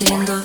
lindo.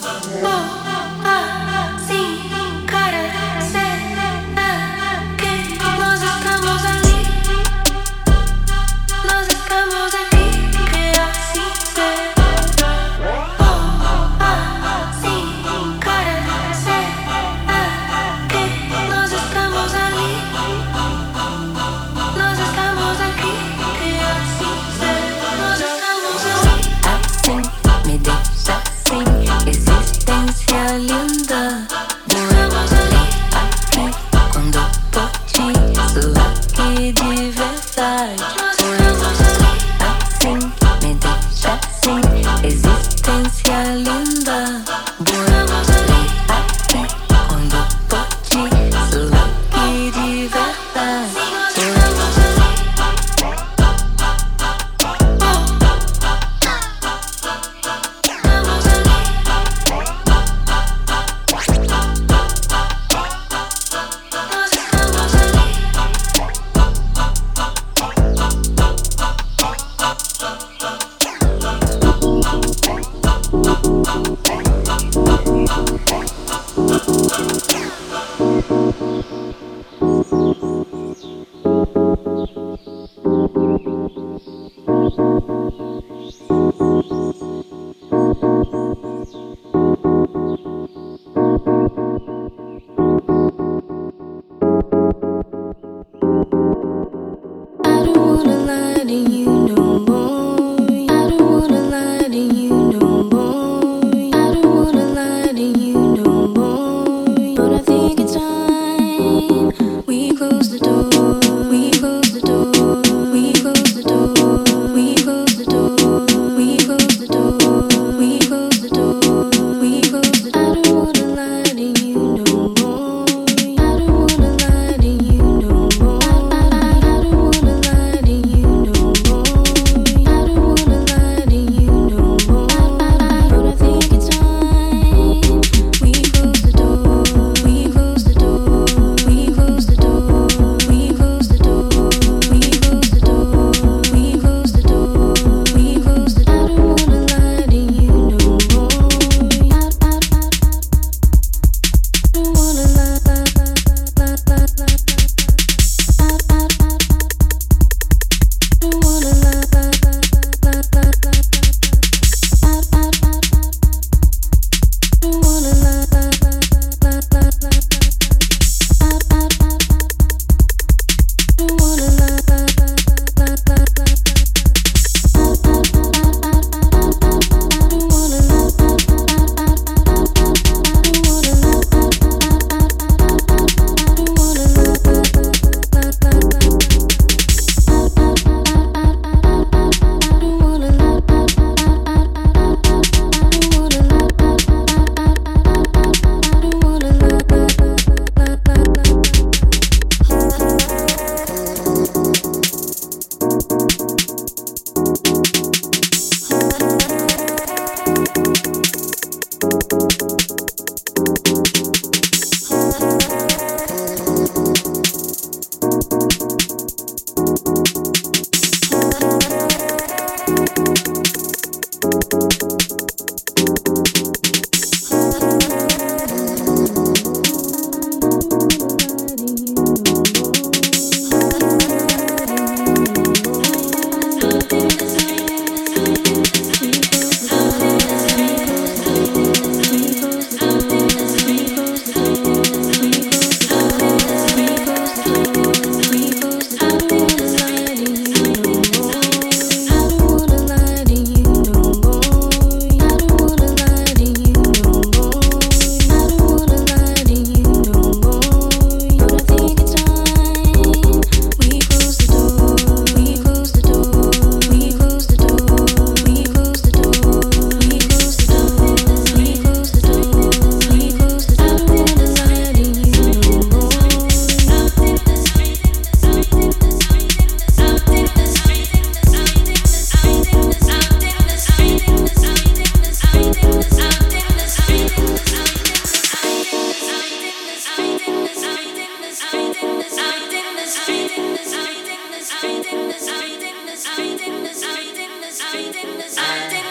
I did this, I did this, I did this, I did I did this,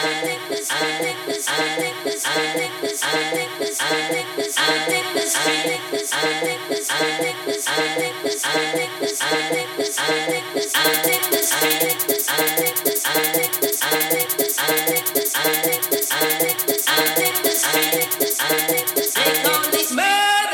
close. Baby, I'm active,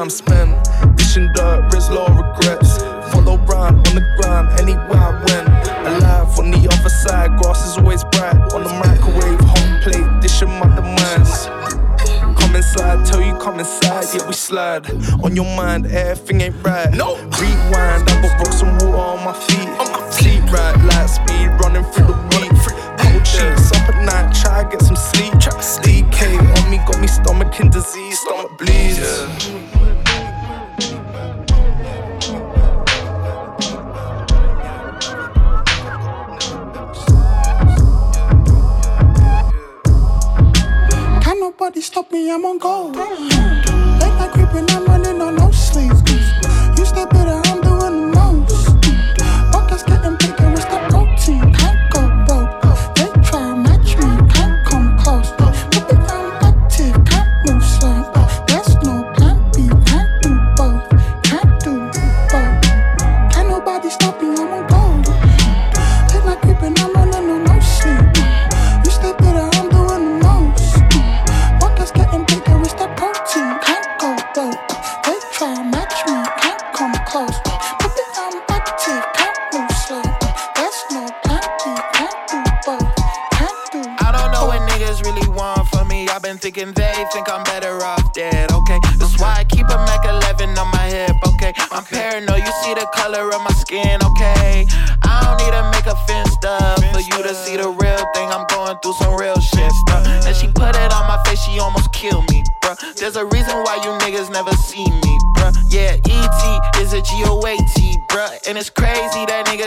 Time spent,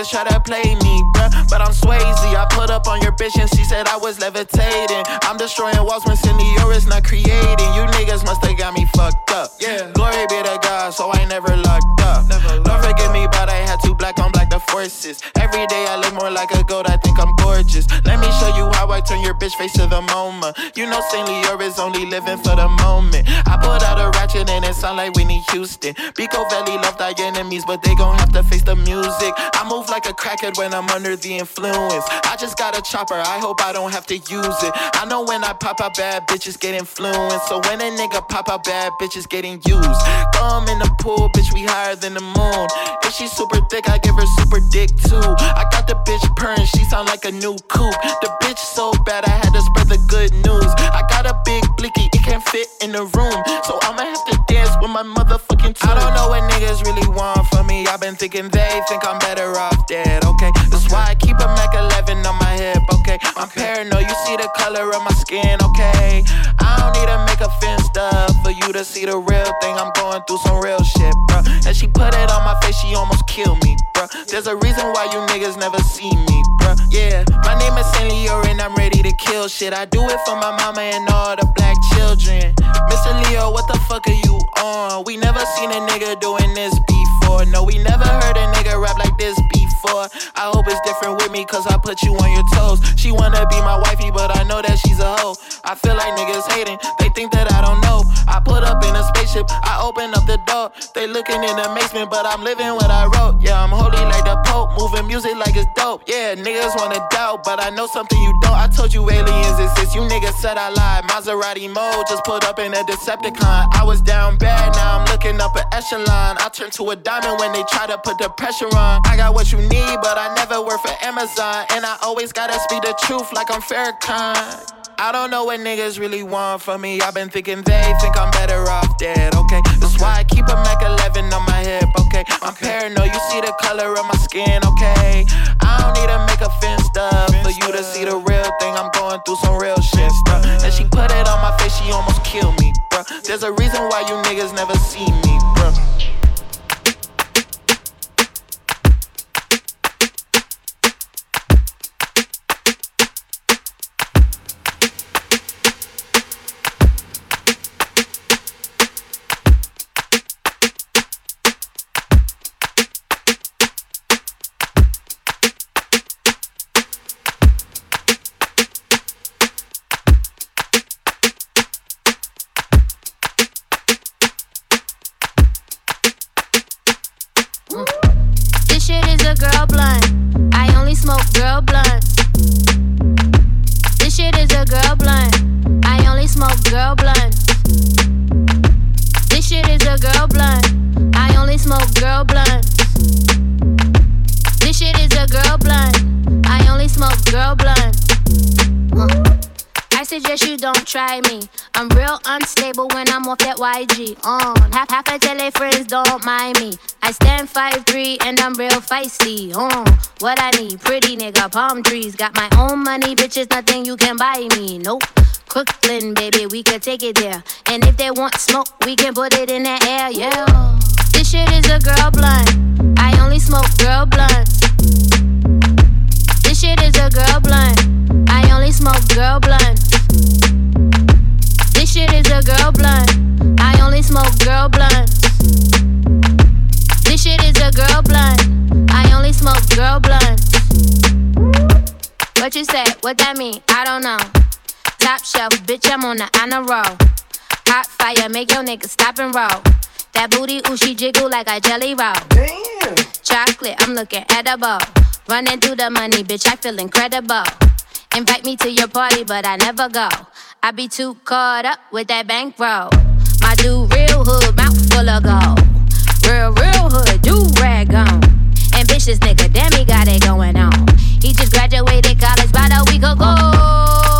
niggas try to play me, bruh. But I'm Swayze, I put up on your bitch and she said I was levitating. I'm destroying walls when Cindy is not creating. You niggas must have got me fucked up. Yeah. Glory be to God, so I never locked up. Don't forgive me, but I had to black on forces. Every day I look more like a goat, I think I'm gorgeous. Let me show you how I turn your bitch face to the moment. You know St. Leo is only living for the moment. I put out a ratchet and it sound like Whitney Houston. Pico Valley love thy enemies, but they gon' have to face the music. I move like a crackhead when I'm under the influence. I just got a chopper, I hope I don't have to use it. I know when I pop out bad bitches get influenced. So when a nigga pop out bad bitches getting used. Thumb in the pool, bitch, we higher than the moon. If she super thick, I give her super dick too. I got the bitch purring, she sound like a new coupe. The bitch so bad, I had to spread the good news. I got a big blicky, it can't fit in the room. So I'ma have to dance with my motherfucking tune. I don't know what niggas really want from me. I've been thinking they think I'm better off dead, okay? That's why I keep a Mac 11 on my hip, okay? I'm paranoid, you see the color of my skin, okay? I don't need to make a fence stuff for you to see the real thing. I'm going through some real shit, bruh. And she put it on my face, she almost killed me, bruh. There's a reason why you niggas never see me, bruh. Yeah, my name is Saint Leo and I'm ready to kill shit. I do it for my mama and all the black children. Mr. Leo, what the fuck are you on? We never seen a nigga doing this before. No, we never heard a nigga rap like this before. I hope it's different with me, cause I put you on your toes. She wanna be my wifey, but I know that she's a hoe. I feel like niggas hating, they think that I don't know. I put up in a spaceship, I open up the door. They looking in amazement, but I'm living what I wrote. Yeah, I'm holy like the Pope, moving music like it's dope. Yeah, niggas wanna doubt, but I know something you don't. I told you aliens exist, you niggas said I lied. Maserati mode, just put up in a Decepticon. I was down bad, now I'm looking up an echelon. I turn to a diamond when they try to put the pressure on. I got what you need, but I never work for Amazon. And I always gotta speak the truth like I'm Farrakhan. I don't know what niggas really want from me. I've been thinking they think I'm better off dead, okay? That's why I keep a Mac 11 on my hip, okay? I'm paranoid, you see the color of my skin, okay? I don't need to make a fence up for you to see the real thing. I'm going through some real shit, bruh. And she put it on my face, she almost killed me, bruh. There's a reason why you niggas never see me, bruh. What I need, pretty nigga, palm trees. Got my own money, bitches, nothing you can buy me. Nope. Crooklyn, baby, we can take it there. And if they want smoke, we can put it in the air, yeah. This shit is a girl blunt. I only smoke girl blunts. This shit is a girl blunt. I only smoke girl blunts. This shit is a girl blunt. I only smoke girl blunts. Shit is a girl blunt. I only smoke girl blunts. What you say? What that mean? I don't know. Top shelf, bitch, I'm on the honor roll. Hot fire, make your nigga stop and roll. That booty, ooh, she jiggle like a jelly roll. Damn. Chocolate, I'm looking edible. Running through the money, bitch, I feel incredible. Invite me to your party, but I never go. I be too caught up with that bankroll. My dude, real hood, mouth full of gold. Real, real hood, do rag on. Ambitious nigga, damn, he got it going on. He just graduated college about a week ago.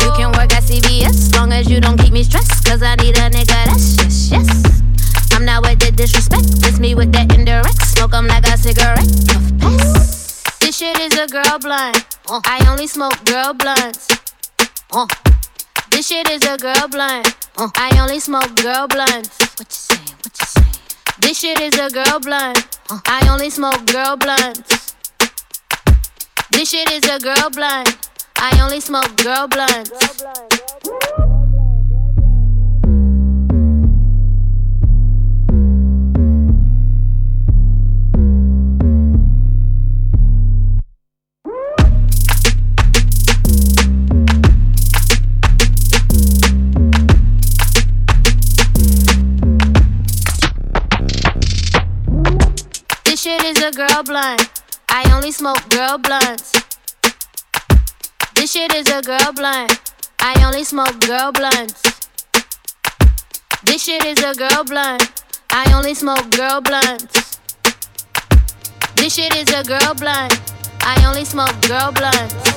You can work at CVS, long as you don't keep me stressed. Cause I need a nigga that's yes, yes. I'm not with the disrespect, it's me with that indirect. Smoke 'em like a cigarette. Puff pass. This shit is a girl blunt. Uh, I only smoke girl blunts. Uh. This shit is a girl blunt. Uh, I only smoke girl blunts. What you say? This shit is a girl blunt. I only smoke girl blunts. This shit is a girl blunt. I only smoke girl blunts. Girl blunt, girl blunt. Shit is a girl blunt. I only smoke girl blunts. This shit is a girl blunt. I only smoke girl blunts. This shit is a girl blunt. I only smoke girl blunts. This shit is a girl blunt. I only smoke girl blunts.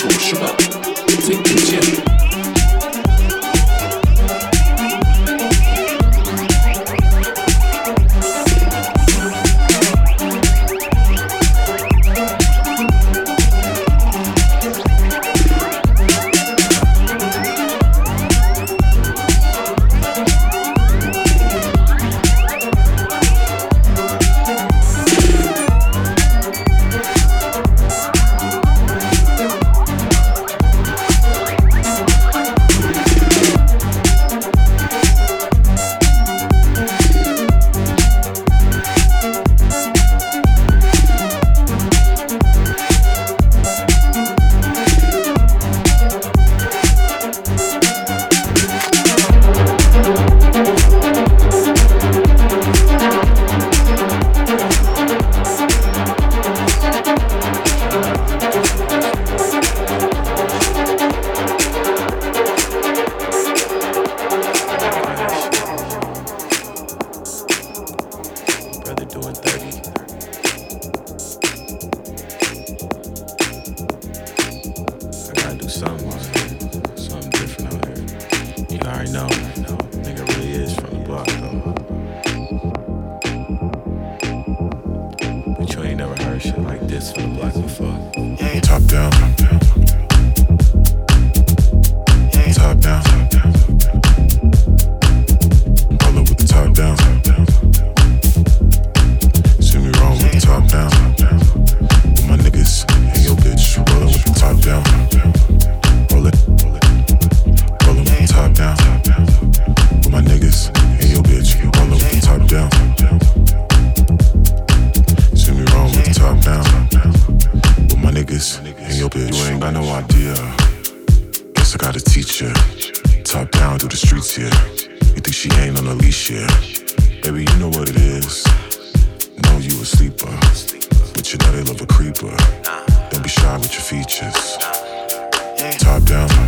说什么？听不见。Google Top tono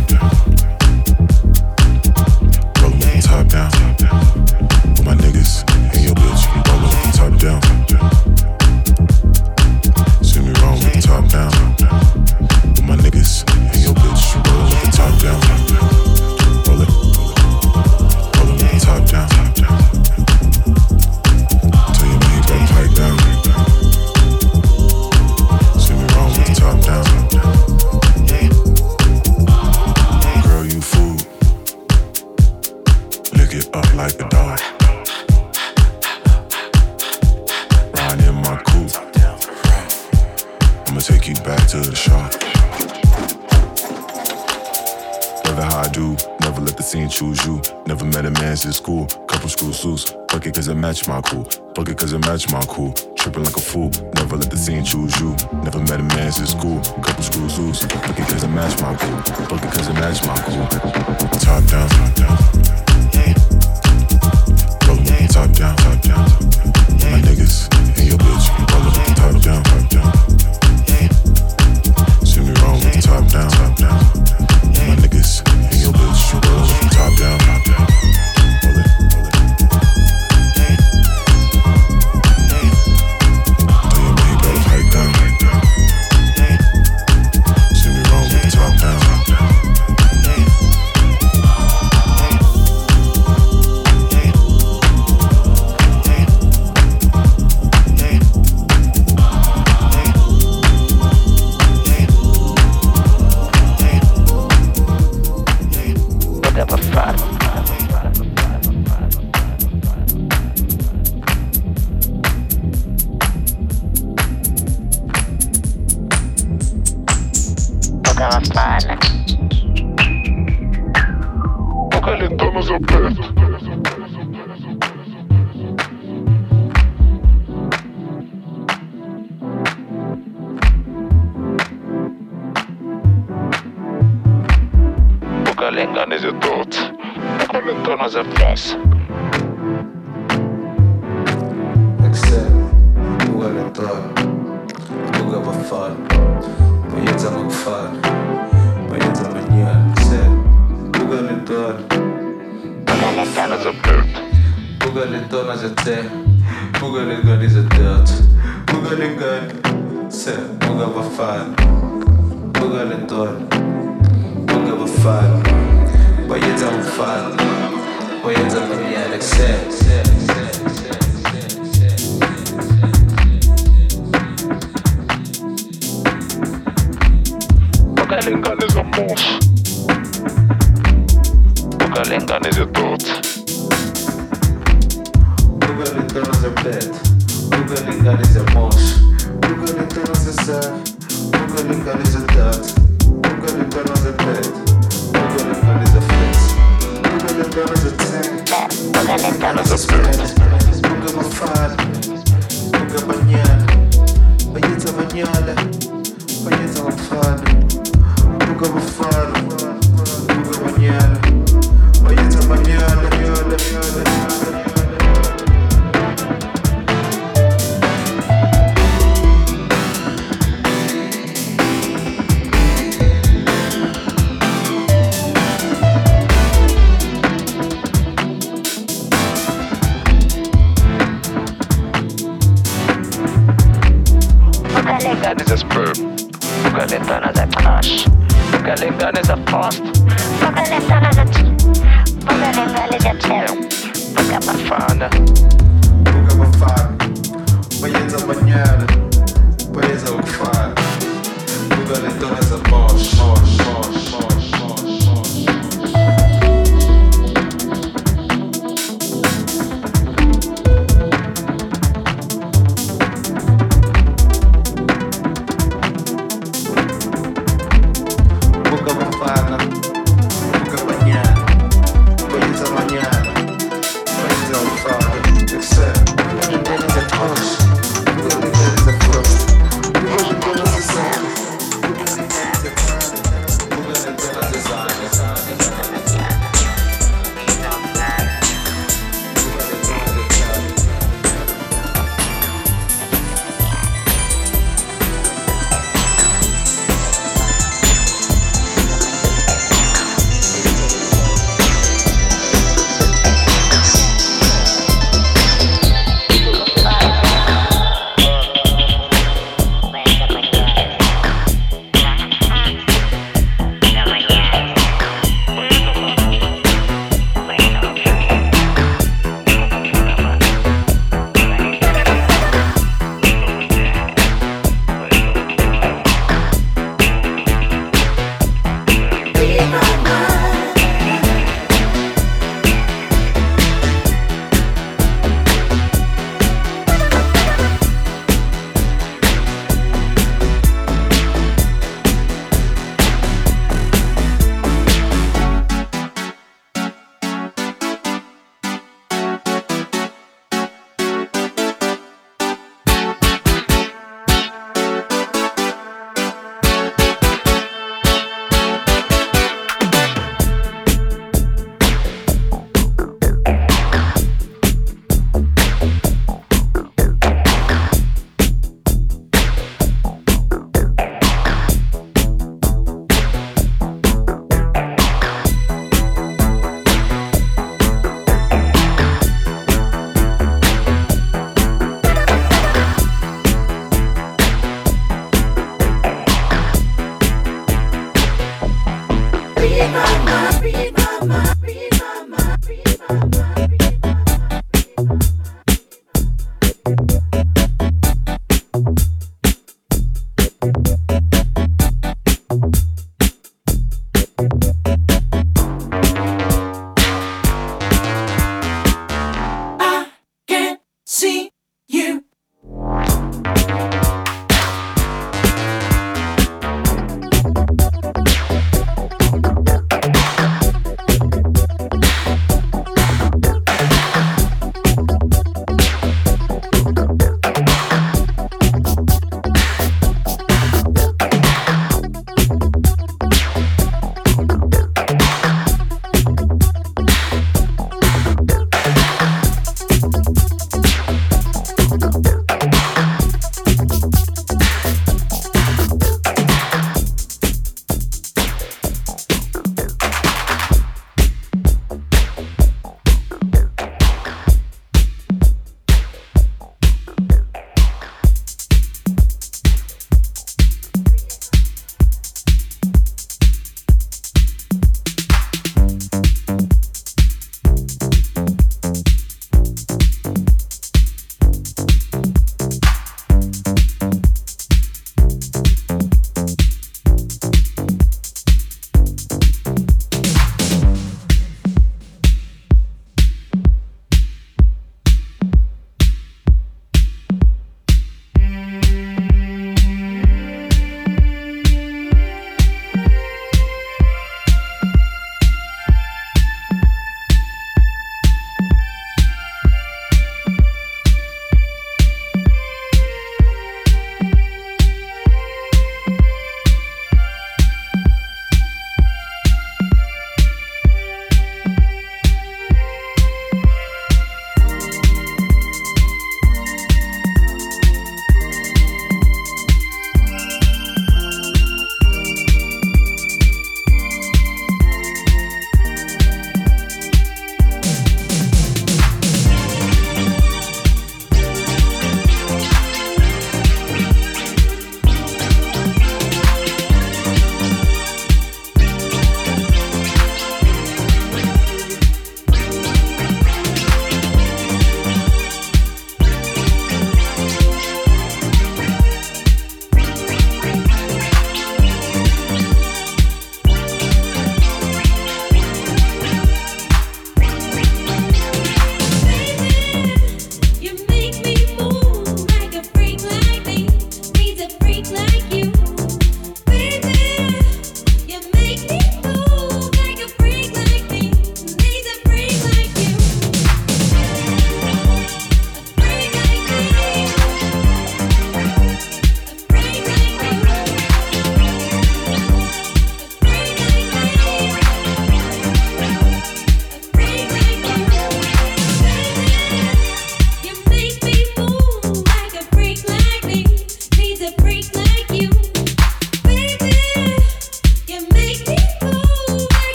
a te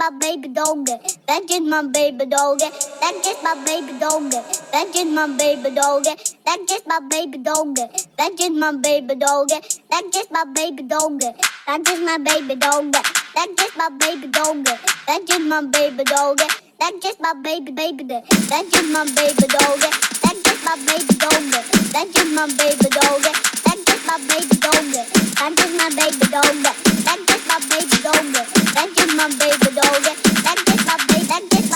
my baby dog. That's just my baby dog. That's just my baby dog. That's just my baby dog. That's just my baby dog. That's just my baby dog. That's just my baby dog. That's just my baby dog. That's just my baby dog. That's just my baby dog. That's just my baby baby. That's just my baby dog. That's just my baby dog. That's just my baby dog. That's just my baby dog. That is my baby dog. That is my baby dog. That is my baby. That is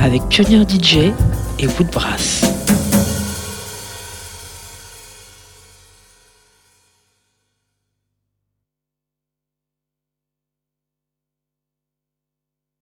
Avec Pionnier DJ et Woodbrass.